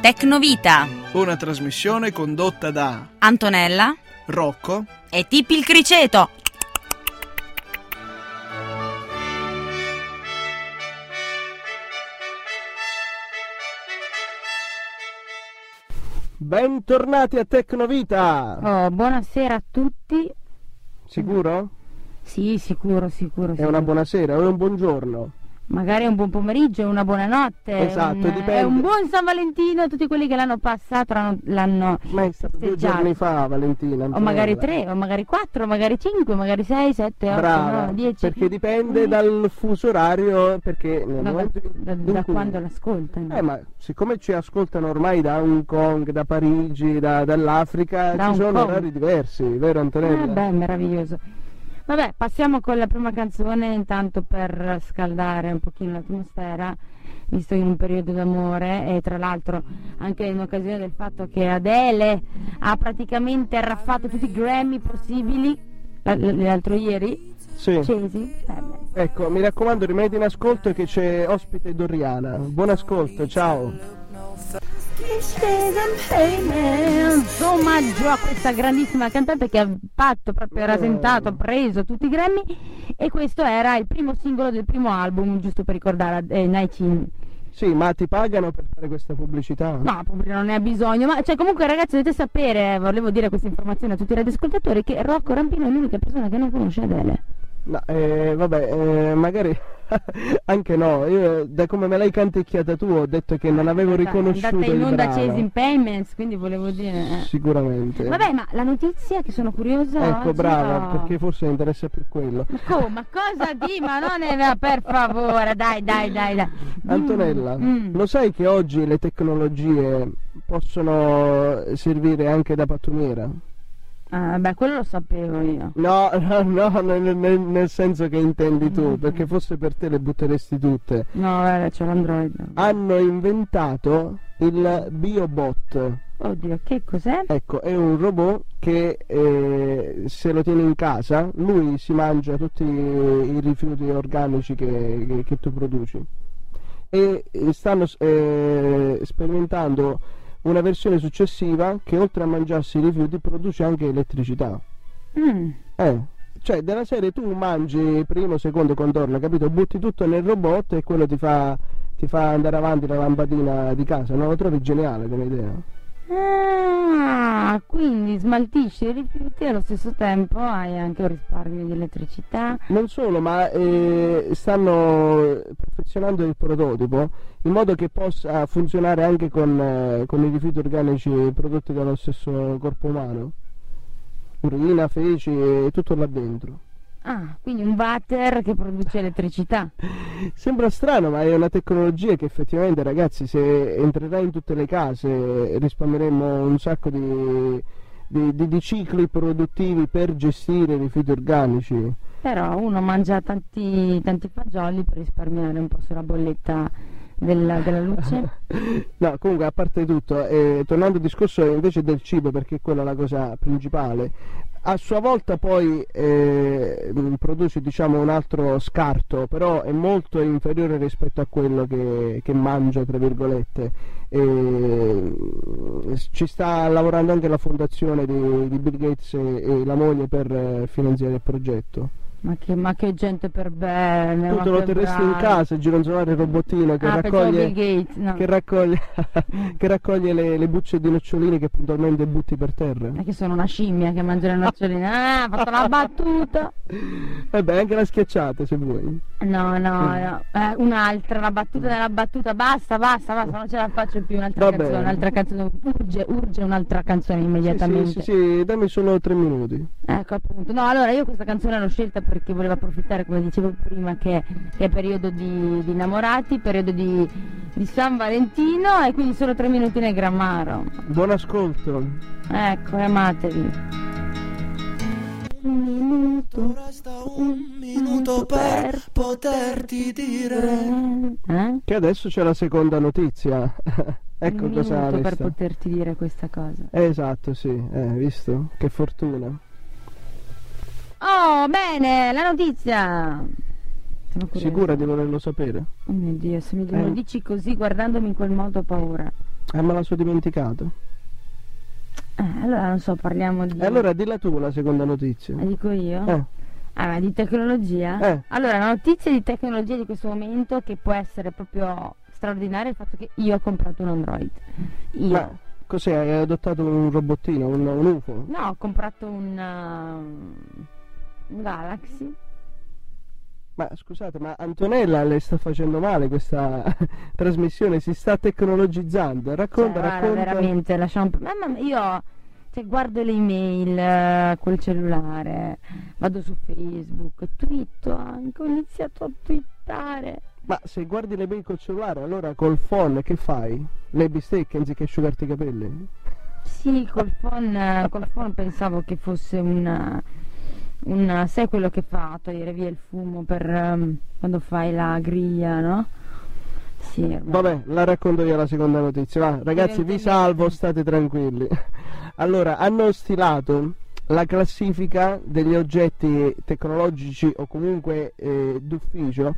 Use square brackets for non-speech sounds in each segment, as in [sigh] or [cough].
Tecnovita, Una trasmissione condotta da Antonella Rocco e Tippi il Criceto. Bentornati a Tecnovita! Oh, buonasera a tutti. Sicuro? Sì, sicuro, sicuro. È sicuro. una buonasera o è un buongiorno? Magari un buon pomeriggio, una buona notte. è Esatto, un, dipende. È un buon San Valentino a tutti quelli che l'hanno passato, l'hanno, l'hanno Ma è stato due giorni fa, Valentina. O magari tre, o magari quattro, magari cinque, magari sei, sette, otto, Brava, nove, dieci. perché dipende dal fuso orario, perché nel No, da, momento da- da cui- quando l'ascoltano. Eh, ma siccome ci ascoltano ormai da Hong Kong, da Parigi, da- dall'Africa, Da ci Hong sono Kong. orari diversi, vero Antonella? Eh beh, meraviglioso. Vabbè, passiamo con la prima canzone intanto per scaldare un pochino l'atmosfera, visto in un periodo d'amore e tra l'altro anche in occasione del fatto che Adele ha praticamente arraffato tutti i Grammy possibili l- l'altro ieri. Sì. Beh. Ecco, mi raccomando, rimanete in ascolto che c'è ospite Doriana. Buon ascolto, ciao. Omaggio a questa grandissima cantante che ha fatto proprio rasentato, ha preso tutti i Grammy e questo era il primo singolo del primo album, giusto per ricordare, eh, Nightingale. Sì, ma ti pagano per fare questa pubblicità? No, pubblico non ne ha bisogno, ma cioè, comunque ragazzi dovete sapere, eh, volevo dire questa informazione a tutti i radioascoltatori, che Rocco Rampino è l'unica persona che non conosce Adele. No, eh, vabbè, eh, magari [laughs] anche no. Io, da come me l'hai canticchiata tu, ho detto che non avevo Dai, riconosciuto È andata in onda. Chasing Payments, quindi volevo dire... eh. Sicuramente. Vabbè, ma la notizia che sono curiosa Ecco, oggi, brava, no. perché forse interessa più quello. Ma come? Ma cosa di? Ma non è per favore, dai, dai, dai, dai. Antonella, Mm. lo sai che oggi le tecnologie possono servire anche da pattumiera? Ah, beh, quello lo sapevo io. No, no, no, nel, nel- nel senso che intendi Mm. tu, perché fosse per te le butteresti tutte. No, guarda, c'ho l'Android. Hanno inventato il BioBot. Oddio, che cos'è? Ecco, è un robot che eh, se lo tieni in casa, lui si mangia tutti i rifiuti organici che, che- che tu produci. E eh, stanno eh, sperimentando una versione successiva che oltre a mangiarsi i rifiuti produce anche elettricità. Mm. Eh, cioè della serie tu mangi primo, secondo contorno, capito? Butti tutto nel robot e quello ti fa, ti fa andare avanti la lampadina di casa. Non lo trovi geniale come idea? Ah, quindi smaltisci i rifiuti e allo stesso tempo hai anche un risparmio di elettricità. Non solo, ma eh, stanno perfezionando il prototipo in modo che possa funzionare anche con, eh, con i rifiuti organici prodotti dallo stesso corpo umano. Urina, feci e tutto là dentro. Ah, quindi un water che produce elettricità. Sembra strano, ma è una tecnologia che effettivamente, ragazzi, se entrerà in tutte le case risparmieremo un sacco di, di- di- di cicli produttivi per gestire i rifiuti organici. Però uno mangia tanti, tanti fagioli per risparmiare un po' sulla bolletta della, della luce. [laughs] No, comunque a parte tutto, eh, tornando al discorso invece del cibo, perché quella è la cosa principale, a sua volta poi eh, mh, produce diciamo un altro scarto, però è molto inferiore rispetto a quello che, che mangia, tra virgolette. E, mh, ci sta lavorando anche la fondazione di, di Bill Gates e, e la moglie per eh, finanziare il progetto. Ma che, ma che gente per bene. Tu ma te lo che terresti in casa, gironzolare il robottino che ah, raccoglie... Gates, no. che raccoglie, [laughs] che raccoglie le, le bucce di noccioline che puntualmente butti per terra. È che sono una scimmia che mangia le noccioline. Ah, ha fatto una battuta. Vabbè, anche la schiacciata se vuoi. No, no, no. Eh, un'altra, la battuta della battuta. Basta, basta, basta, non ce la faccio più. Un'altra canzone, un'altra canzone. Urge, urge un'altra canzone Sì, immediatamente. sì, sì, sì, dammi solo tre minuti. Ecco appunto. No, allora io questa canzone l'ho scelta perché volevo approfittare, come dicevo prima, che, che è periodo di, di innamorati, periodo di, di San Valentino e quindi solo tre minuti nel grammaro. Buon ascolto. Ecco, amatevi. Un minuto. Resta un minuto per poterti dire Eh? Che adesso c'è la seconda notizia. ecco un cosa minuto per resta. poterti dire questa cosa. Eh, Esatto, sì, eh, visto? Che fortuna. Oh, bene, la notizia. Sicura di volerlo sapere? Oh mio Dio, se mi lo Eh. dici così guardandomi in quel modo ho paura. Eh, me la so dimenticato. Eh, allora non so, parliamo di... E allora dilla tu la seconda notizia. La dico io? Eh, Ah, ma di tecnologia? Eh. Allora, la notizia di tecnologia di questo momento che può essere proprio straordinaria è il fatto che io ho comprato un Android. Io. ma cos'è? Hai adottato un robottino, un, un UFO? No, ho comprato un, uh, un Galaxy. Ma scusate, ma Antonella le sta facendo male questa [laughs] trasmissione, si sta tecnologizzando. Racconta, Cioè, racconta. veramente, lasciamo... Mamma mia, io cioè, guardo le email eh, col cellulare, vado su Facebook, twitto anche, ho iniziato a twittare. Ma se guardi le mail col cellulare, allora col phone che fai? Le bistecche anziché asciugarti i capelli? Sì, col phone, col phone pensavo che fosse una, una... Sai quello che fa? Togliere via il fumo per ehm, quando fai la griglia, no? Sì. Vabbè, la racconto io la seconda notizia. Va, ragazzi, vi salvo, state tranquilli. Allora, hanno stilato la classifica degli oggetti tecnologici o comunque eh, d'ufficio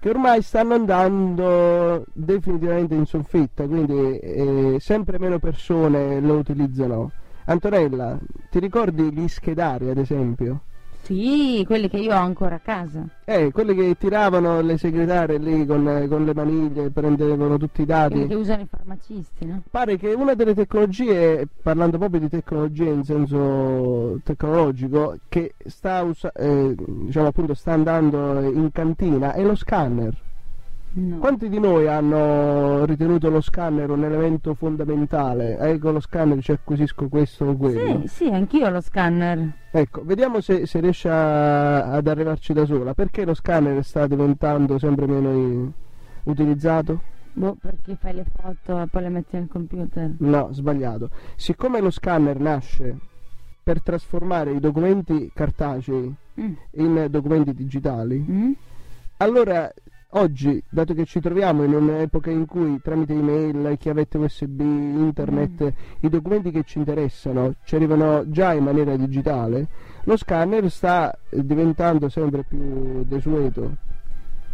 che ormai stanno andando definitivamente in soffitta, quindi eh, sempre meno persone lo utilizzano. Antonella, ti ricordi gli schedari, ad esempio? Sì, quelli che io ho ancora a casa. Eh, quelli che tiravano le segretarie lì con, con le maniglie, prendevano tutti i dati. Quelli che usano i farmacisti, no? Pare che una delle tecnologie, parlando proprio di tecnologie in senso tecnologico, che sta, eh, diciamo appunto, sta andando in cantina è lo scanner. No. Quanti di noi hanno ritenuto lo scanner un elemento fondamentale? Eh, con lo scanner ci acquisisco questo o quello. Sì, sì, anch'io lo scanner. Ecco, vediamo se, se riesce a- ad arrivarci da sola. Perché lo scanner sta diventando sempre meno utilizzato? Boh, perché fai le foto e poi le metti nel computer. No, sbagliato. Siccome lo scanner nasce per trasformare i documenti cartacei Mm. in documenti digitali, Mm? allora oggi, dato che ci troviamo in un'epoca in cui tramite email, chiavette USB, internet, i documenti che ci interessano ci arrivano già in maniera digitale, lo scanner sta diventando sempre più desueto.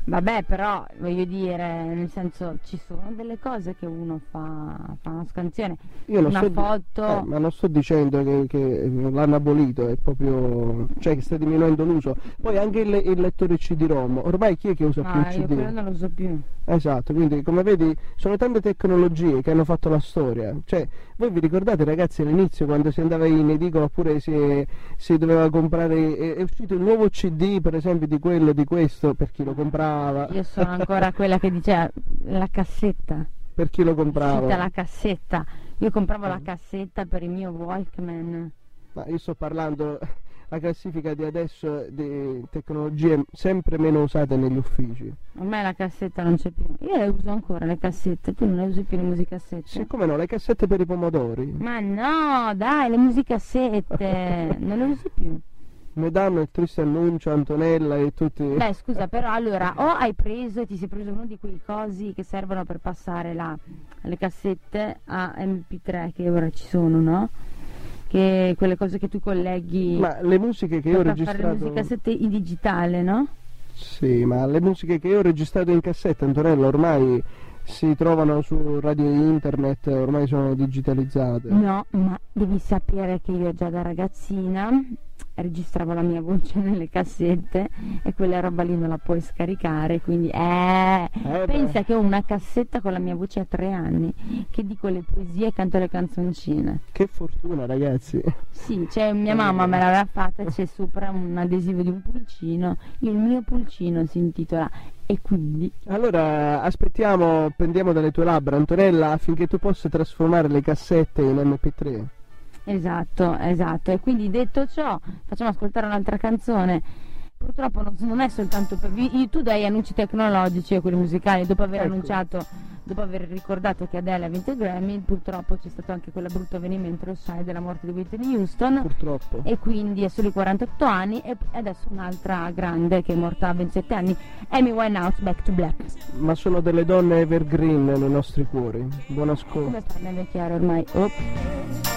Vabbè, però voglio dire, nel senso ci sono delle cose che uno fa, fa una scansione. Io Una di- foto. eh, ma non sto dicendo che, che l'hanno abolito, è proprio. cioè che sta diminuendo l'uso. Poi anche il, il lettore CD-ROM. Ormai chi è che usa più Ma il io CD? quello non lo so più. Esatto, quindi come vedi sono tante tecnologie che hanno fatto la storia. Cioè, voi vi ricordate ragazzi all'inizio quando si andava in edicola oppure si, si doveva comprare, è, è uscito il nuovo CD per esempio di quello, di questo, per chi lo comprava, Io sono ancora quella che dice la cassetta. per chi lo comprava. la cassetta. Io compravo la cassetta per il mio Walkman. Ma io sto parlando la classifica di adesso di tecnologie sempre meno usate negli uffici. Ormai la cassetta non c'è più. Io le uso ancora le cassette, tu non le usi più le musicassette? Sì, come no, le cassette per i pomodori. Ma no, dai, le musicassette [laughs] non le usi più. Mi danno il triste annuncio Antonella e tutti. Beh, scusa, però allora o hai preso e ti sei preso uno di quei cosi che servono per passare la- le cassette a MP3 che ora ci sono, no? Che quelle cose che tu colleghi Ma le musiche che io ho per fare le registrato. musicassette in digitale, no? Sì, ma le musiche che io ho registrato in cassetta, Antonella, ormai si trovano su radio internet, ormai sono digitalizzate. No, ma devi sapere che io già da ragazzina registravo la mia voce nelle cassette e quella roba lì non la puoi scaricare, quindi eh, beh. pensa che ho una cassetta con la mia voce a tre anni, che dico le poesie e canto le canzoncine. Che fortuna, ragazzi. Sì, cioè mia mamma me l'aveva fatta, c'è sopra un adesivo di un pulcino, il mio pulcino si intitola E quindi Allora, aspettiamo, pendiamo dalle tue labbra, Antonella, affinché tu possa trasformare le cassette in MP3. Esatto, esatto. E quindi detto ciò, facciamo ascoltare un'altra canzone. Purtroppo non, non è soltanto per tu dai annunci tecnologici e quelli musicali, dopo aver Ecco. annunciato, dopo aver ricordato che Adele ha vinto il Grammy, purtroppo c'è stato anche quel brutto avvenimento, lo sai, della morte di Whitney Houston. Purtroppo. E quindi è solo i 48 anni e adesso un'altra grande che è morta a 27 anni, Amy Winehouse, Back to Black. Ma sono delle donne evergreen nei nostri cuori. Buon ascolto. Come sta a invecchiare ormai? Oh.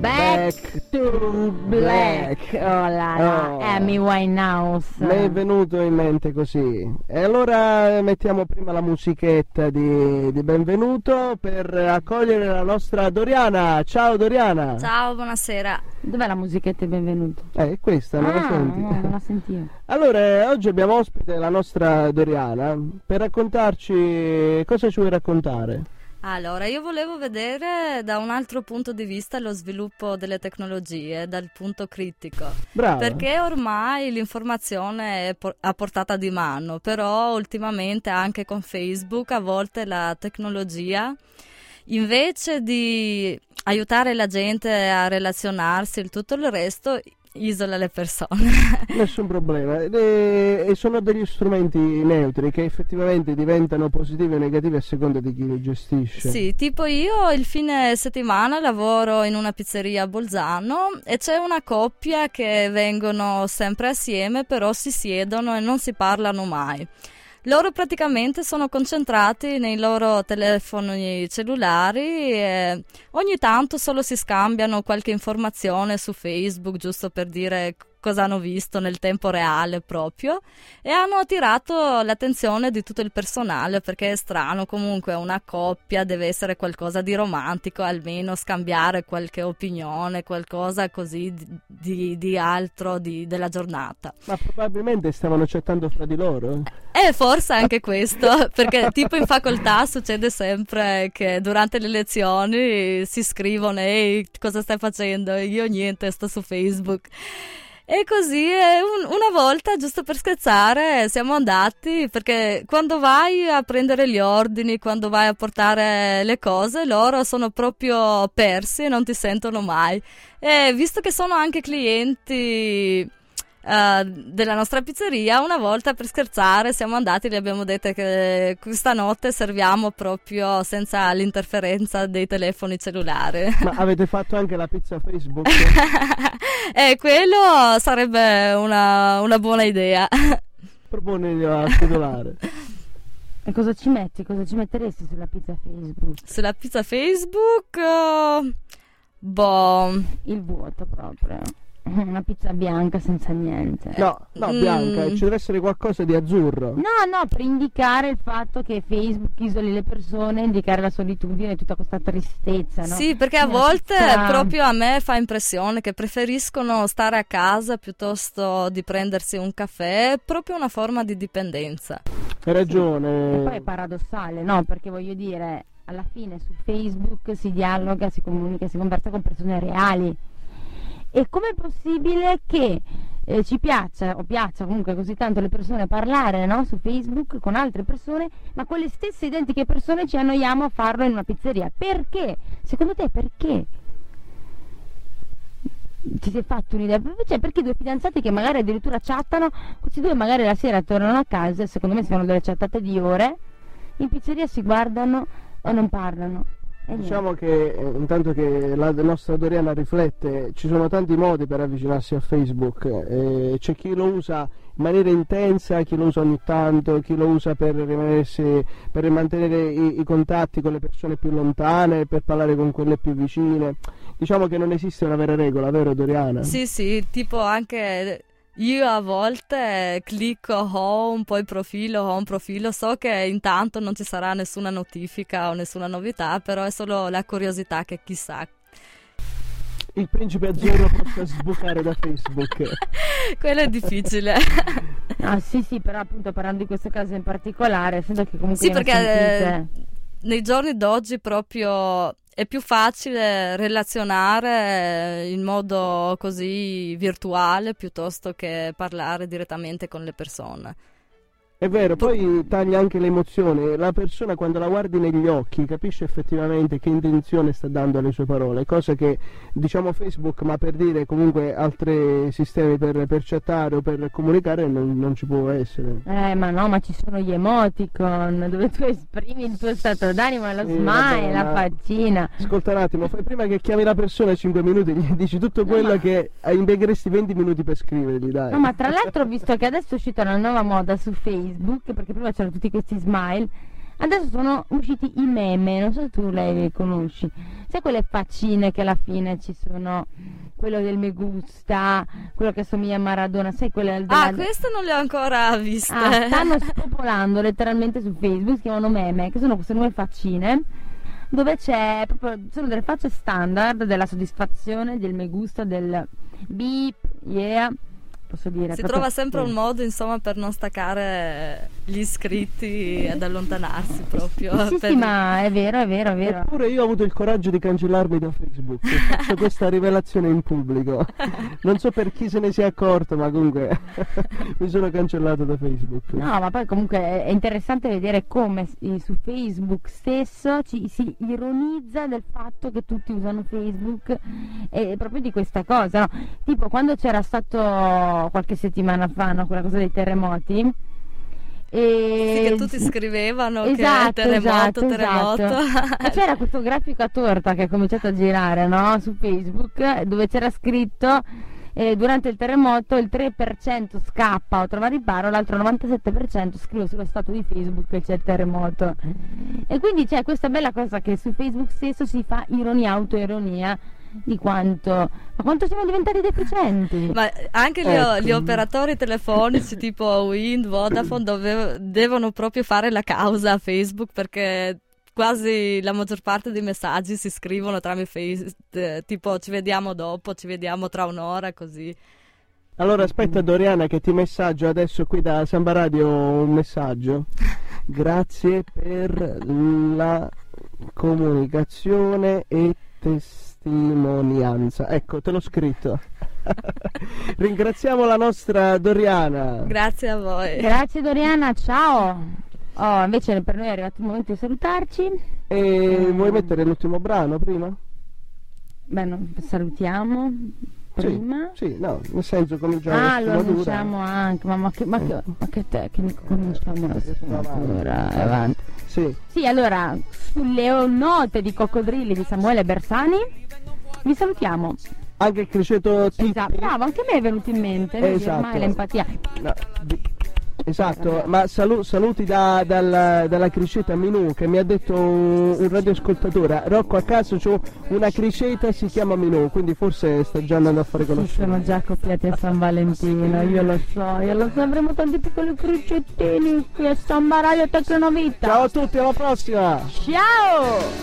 Back to Black. Oh là là, Oh. Amy Winehouse. Mi è venuto in mente così. E allora mettiamo prima la musichetta di di, benvenuto per accogliere la nostra Doriana. Ciao Doriana. Ciao, buonasera. Dov'è la musichetta di benvenuto? Eh, questa, non la ah, senti? no, non la sentivo. [laughs] Allora, oggi abbiamo ospite la nostra Doriana per raccontarci cosa ci vuoi raccontare. Allora, io volevo vedere da un altro punto di vista lo sviluppo delle tecnologie, dal punto critico. Brava. Perché ormai l'informazione è por- a portata di mano, però ultimamente anche con Facebook a volte la tecnologia invece di aiutare la gente a relazionarsi e tutto il resto isola le persone. [laughs] Nessun problema. E sono degli strumenti neutri che effettivamente diventano positivi o negativi a seconda di chi li gestisce. Sì, tipo io il fine settimana lavoro in una pizzeria a Bolzano e c'è una coppia che vengono sempre assieme, però si siedono e non si parlano mai. Loro praticamente sono concentrati nei loro telefoni cellulari e ogni tanto solo si scambiano qualche informazione su Facebook giusto per dire cosa hanno visto nel tempo reale proprio e hanno attirato l'attenzione di tutto il personale perché è strano comunque una coppia deve essere qualcosa di romantico almeno scambiare qualche opinione qualcosa così di, di, di altro di- della giornata Ma probabilmente stavano chattando fra di loro. e forse anche questo, [laughs] perché tipo in facoltà succede sempre che durante le lezioni si scrivono ehi cosa stai facendo? Io niente, sto su Facebook. E così eh, un- una volta, giusto per scherzare, siamo andati perché quando vai a prendere gli ordini, quando vai a portare le cose, loro sono proprio persi e non ti sentono mai. E visto che sono anche clienti eh, della nostra pizzeria, una volta per scherzare siamo andati e gli abbiamo detto che questa notte serviamo proprio senza l'interferenza dei telefoni cellulari. Ma avete fatto anche la pizza Facebook? [laughs] e quello sarebbe una, una buona idea. Proponi a titolare. [laughs] E cosa ci metti? Cosa ci metteresti sulla pizza Facebook? Sulla pizza Facebook, eh, boh, Il vuoto proprio. [laughs] Una pizza bianca senza niente. No, no, Mm. bianca, ci deve essere qualcosa di azzurro. No, no, per indicare il fatto che Facebook isoli le persone, indicare la solitudine e tutta questa tristezza, no? Sì, perché a Una volte pizza- proprio a me fa impressione che preferiscono stare a casa piuttosto di prendersi un caffè, è proprio una forma di dipendenza. Hai ragione. E poi è paradossale, no? Perché voglio dire, alla fine su Facebook si dialoga, si comunica, si conversa con persone reali. E com'è possibile che eh, ci piaccia o piaccia comunque così tanto le persone parlare no? su Facebook con altre persone, ma quelle stesse identiche persone ci annoiamo a farlo in una pizzeria? Perché? Secondo te perché? Ti sei fatto un'idea? Cioè, perché due fidanzati che magari addirittura chattano, questi due magari la sera tornano a casa, secondo me si fanno delle chattate di ore, in pizzeria si guardano e non parlano. E niente. Diciamo che eh, intanto che la nostra Doriana riflette, ci sono tanti modi per avvicinarsi a Facebook. eh, c'è chi lo usa in maniera intensa, chi lo usa ogni tanto, chi lo usa per, per mantenere i, i contatti con le persone più lontane, per parlare con quelle più vicine. Diciamo che non esiste una vera regola, vero Doriana? Sì, sì, tipo anche io a volte clicco home, poi profilo, home, profilo, so che intanto non ci sarà nessuna notifica o nessuna novità, però è solo la curiosità che chissà. Il principe azzurro possa sbucare da Facebook. [laughs] Quello è difficile. [laughs] Ah, sì, sì, però appunto parlando di questo caso in particolare, essendo che comunque Sì, perché eh, sentite- nei giorni d'oggi proprio è più facile relazionare in modo così virtuale piuttosto che parlare direttamente con le persone. È vero, poi taglia anche le emozioni. La persona quando la guardi negli occhi capisce effettivamente che intenzione sta dando alle sue parole, cosa che diciamo Facebook, ma per dire comunque altri sistemi per, per chattare o per comunicare non, non ci può essere. Eh, ma no, ma ci sono gli emoticon dove tu esprimi il tuo stato d'animo, lo Sì, smile, la faccina. Ascolta un attimo, fai prima che chiami la persona 5 minuti, gli dici tutto quello ma- che impiegheresti 20 minuti per scrivergli, dai. No, ma tra l'altro ho visto che adesso è uscita una nuova moda su Facebook, perché prima c'erano tutti questi smile. Adesso sono usciti i meme, non so se tu le conosci. Sai quelle faccine che alla fine ci sono quello del me gusta, quello che somiglia a Maradona, sai quelle della... Ah, queste non le ho ancora viste. Ah, stanno spopolando letteralmente su Facebook, si chiamano meme, che sono queste nuove faccine dove c'è proprio sono delle facce standard della soddisfazione, del me gusta, del beep, yeah posso dire. Si trova sempre un modo, insomma, per non staccare gli iscritti ed allontanarsi proprio. Sì, per... sì, ma è vero, è vero, è vero. Eppure io ho avuto il coraggio di cancellarmi da Facebook. [laughs] Faccio questa rivelazione in pubblico. Non so per chi se ne sia accorto, ma comunque [laughs] mi sono cancellato da Facebook. No, ma poi comunque è interessante vedere come su Facebook stesso ci, si ironizza del fatto che tutti usano Facebook e proprio di questa cosa. No? Tipo quando c'era stato qualche settimana fa, no? quella cosa dei terremoti. E... Sì, che tutti scrivevano esatto, che terremoto, esatto, terremoto. Esatto. E c'era questo grafico a torta che è cominciato a girare no? su Facebook dove c'era scritto eh, durante il terremoto il 3% scappa o trova riparo, l'altro 97% scrive sullo stato di Facebook che c'è il terremoto. E quindi c'è questa bella cosa che su Facebook stesso si fa ironia, autoironia di quanto, ma quanto siamo diventati deficienti. Ma anche gli, Ecco. gli operatori telefonici tipo Wind, Vodafone dove- devono proprio fare la causa a Facebook perché quasi la maggior parte dei messaggi si scrivono tramite Facebook, eh, tipo ci vediamo dopo, ci vediamo tra un'ora, così. Allora aspetta Doriana che ti messaggio adesso qui da Samba Radio un messaggio. [laughs] Grazie per la comunicazione e testimonianza. Ecco, te l'ho scritto. [laughs] Ringraziamo la nostra Doriana. Grazie a voi. Grazie Doriana, ciao. Oh, invece per noi è arrivato il momento di salutarci. E vuoi mettere l'ultimo brano prima? Beh, no, salutiamo prima. Sì, sì, no, nel senso cominciamo Ah, lo annunciamo anche, ma, ma che, ma che- ma che tecnico, cominciamo la sfumatura, Avanti. avanti. Sì, Sì, allora, sulle note di coccodrilli di Samuele Bersani, vi salutiamo. anche il criceto. Esatto, bravo, anche a me è venuto in mente, Esatto. ormai l'empatia. No, di- Esatto, ma salu- saluti da- dalla, dalla criceta Minù che mi ha detto un, un radioascoltatore. Rocco a caso c'ho una criceta, si chiama Minù, quindi forse sta già andando a fare conoscenza. sono già accoppiati a San Valentino, io lo so, io lo so, avremo tanti piccoli cricettini qui a San Baraglio Tecnonovita. Ciao a tutti, alla prossima! Ciao!